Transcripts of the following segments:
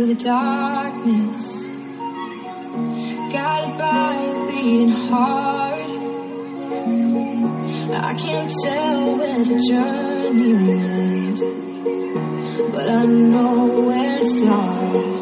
Through the darkness. Guided by a beating heart. I can't tell where the journey will end, but I know where to start.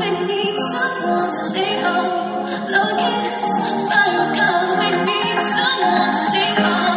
we need someone to lean on. Fire, God, we need someone to lean on.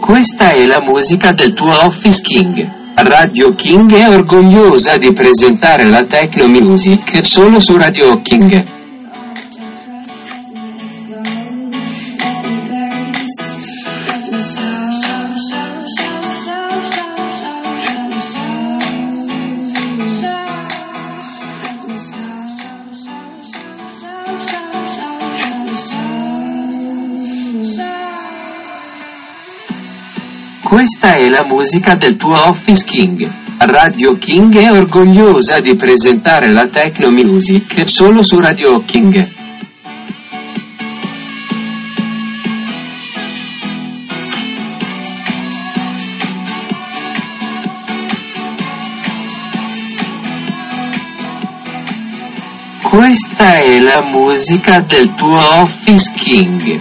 Questa è la musica del tuo Office King. Radio King è orgogliosa di presentare la techno music solo su Radio King. Questa è la musica del tuo Office King. Radio King è orgogliosa di presentare la techno music solo su Radio King. Questa è la musica del tuo Office King.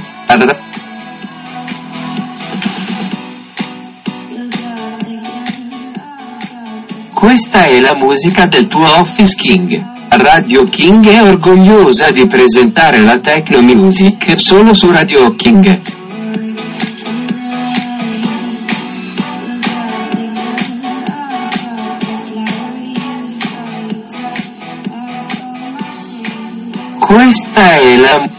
Questa è la musica del tuo Office King. Radio King è orgogliosa di presentare la techno music solo su Radio King. Questa è la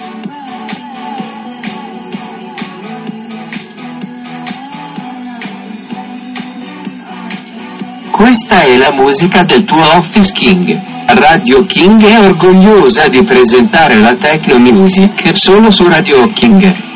Questa è la musica del tuo Office King. Radio King è orgogliosa di presentare la techno music solo su Radio King.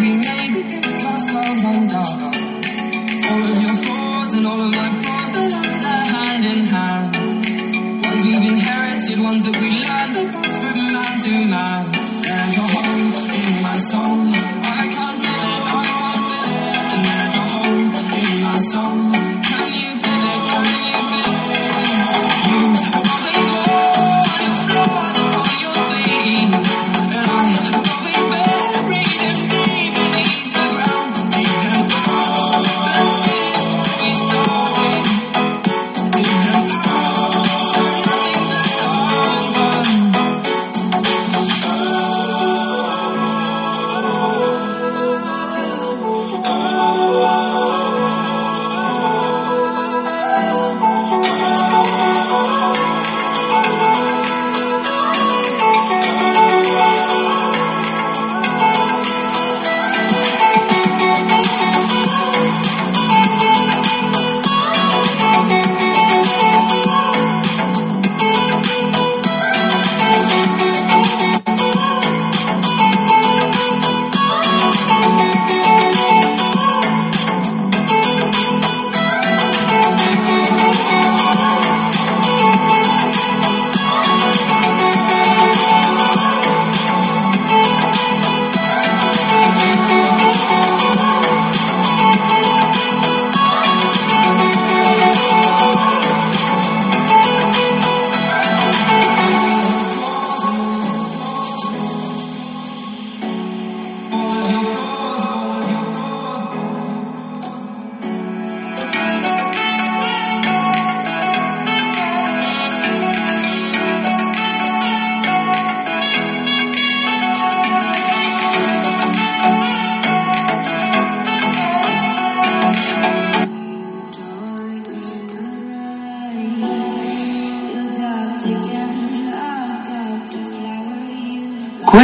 We made it songs.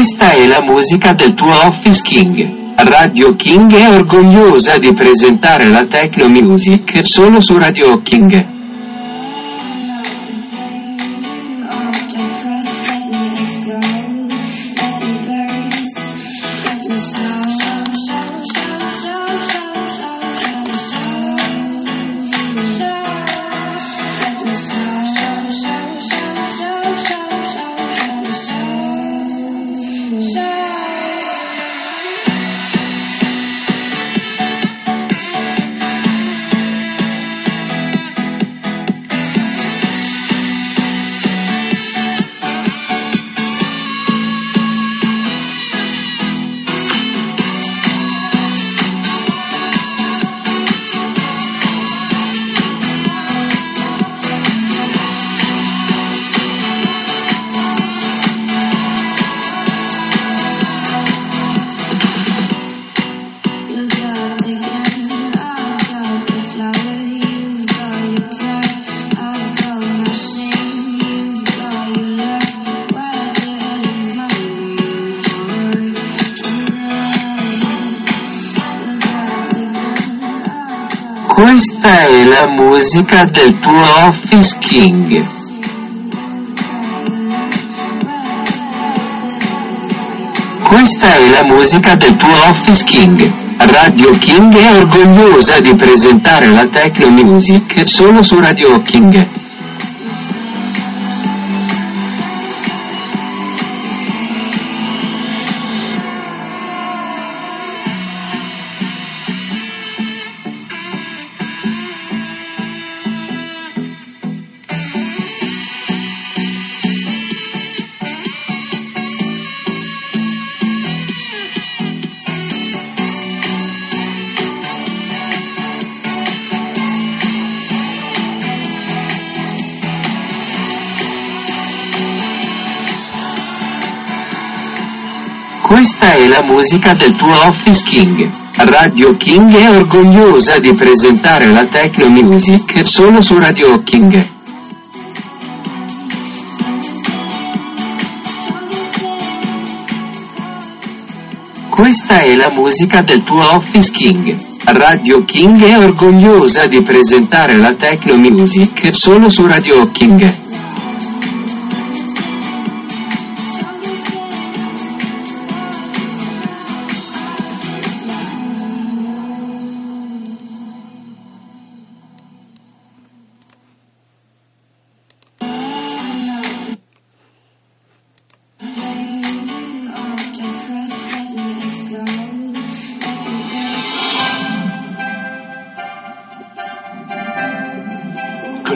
Questa è la musica del tuo Office King. Radio King è orgogliosa di presentare la techno music solo su Radio King. Questa è la musica del tuo Office King. Questa è la musica del tuo Office King. Radio King è orgogliosa di presentare la techno music solo su Radio King. Questa è la musica del tuo Office King. Radio King è orgogliosa di presentare la techno music solo su Radio King. Questa è la musica del tuo Office King. Radio King è orgogliosa di presentare la techno music solo su Radio King.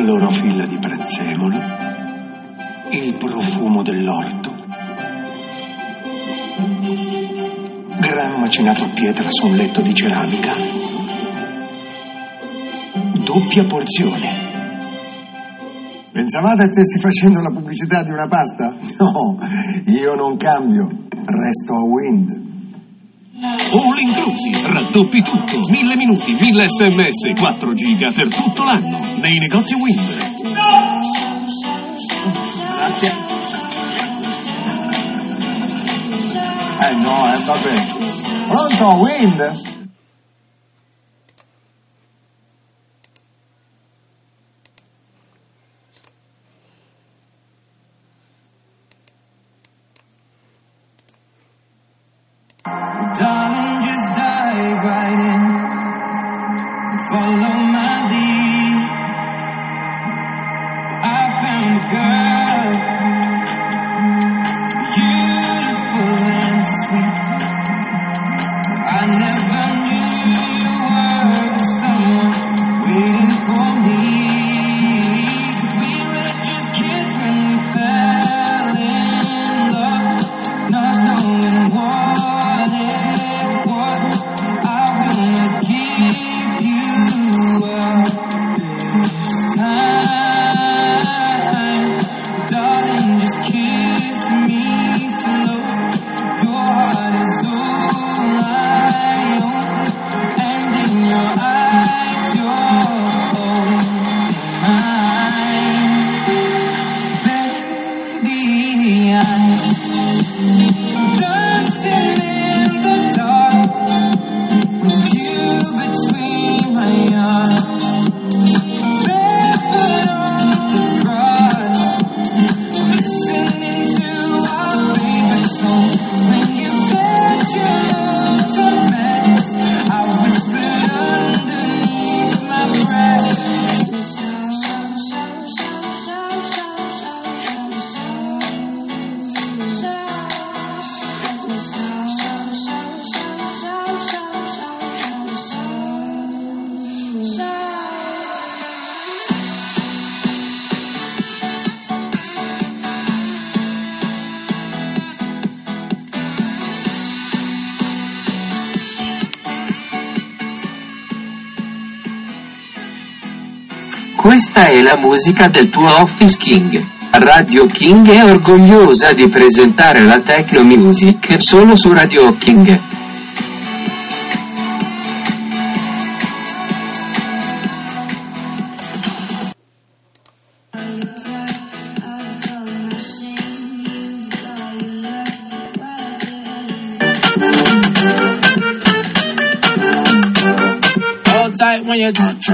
Clorofilla di prezzemolo, il profumo dell'orto, grano macinato a pietra su un letto di ceramica, doppia porzione. Pensavate stessi facendo la pubblicità di una pasta? No, io non cambio, resto a Wind. All inclusive, raddoppi tutto, 1000 minuti, 1000 sms, 4 giga per tutto l'anno, nei negozi Wind. Grazie. Eh no, eh, vabbè. Pronto, Wind? Questa è la musica del tuo Office King. Radio King è orgogliosa di presentare la techno music solo su Radio King. when you're drunk.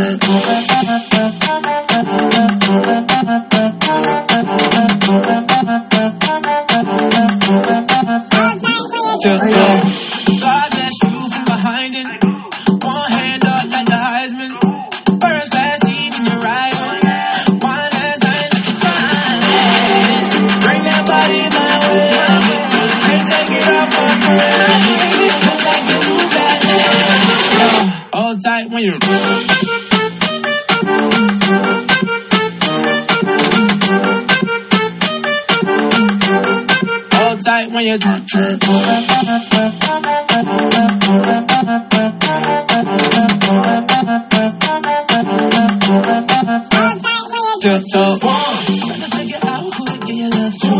Tight when you. Tiptoe. Tryna figure out who to your love to.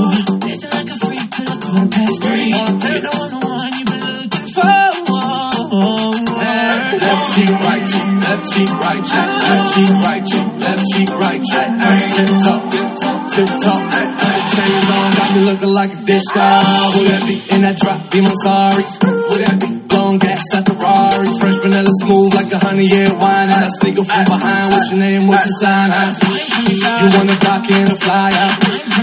Like a freak till past three. The one on one you've been looking for. Left cheek, right cheek, left cheek, right cheek, left cheek, right cheek, left cheek, right cheek. Tip top, tip like a dish ah, star. Who that be? In that drop, be sorry. Who that be? Long gas at the Ferrari. Fresh vanilla smooth like a honey year wine. And I sneak up from behind. What's your name? What's your sign? Ah, you wanna dock in a fly out?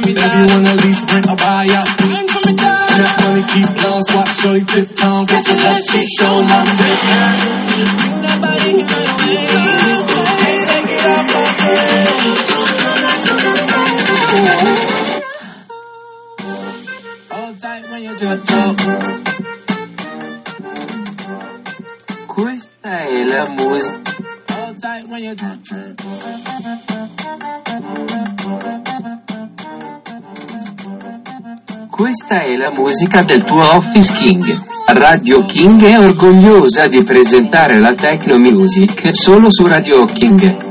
Baby, you wanna lease, rent, or buy out? That money keep blowing, swap, shorty, tip tongue, get your left cheek, show my tip. Bring that body my way. And take it off my brain. Tiptoe. Questa è la musica. Questa è la musica del tuo Office King. Radio King è orgogliosa di presentare la techno music solo su Radio King.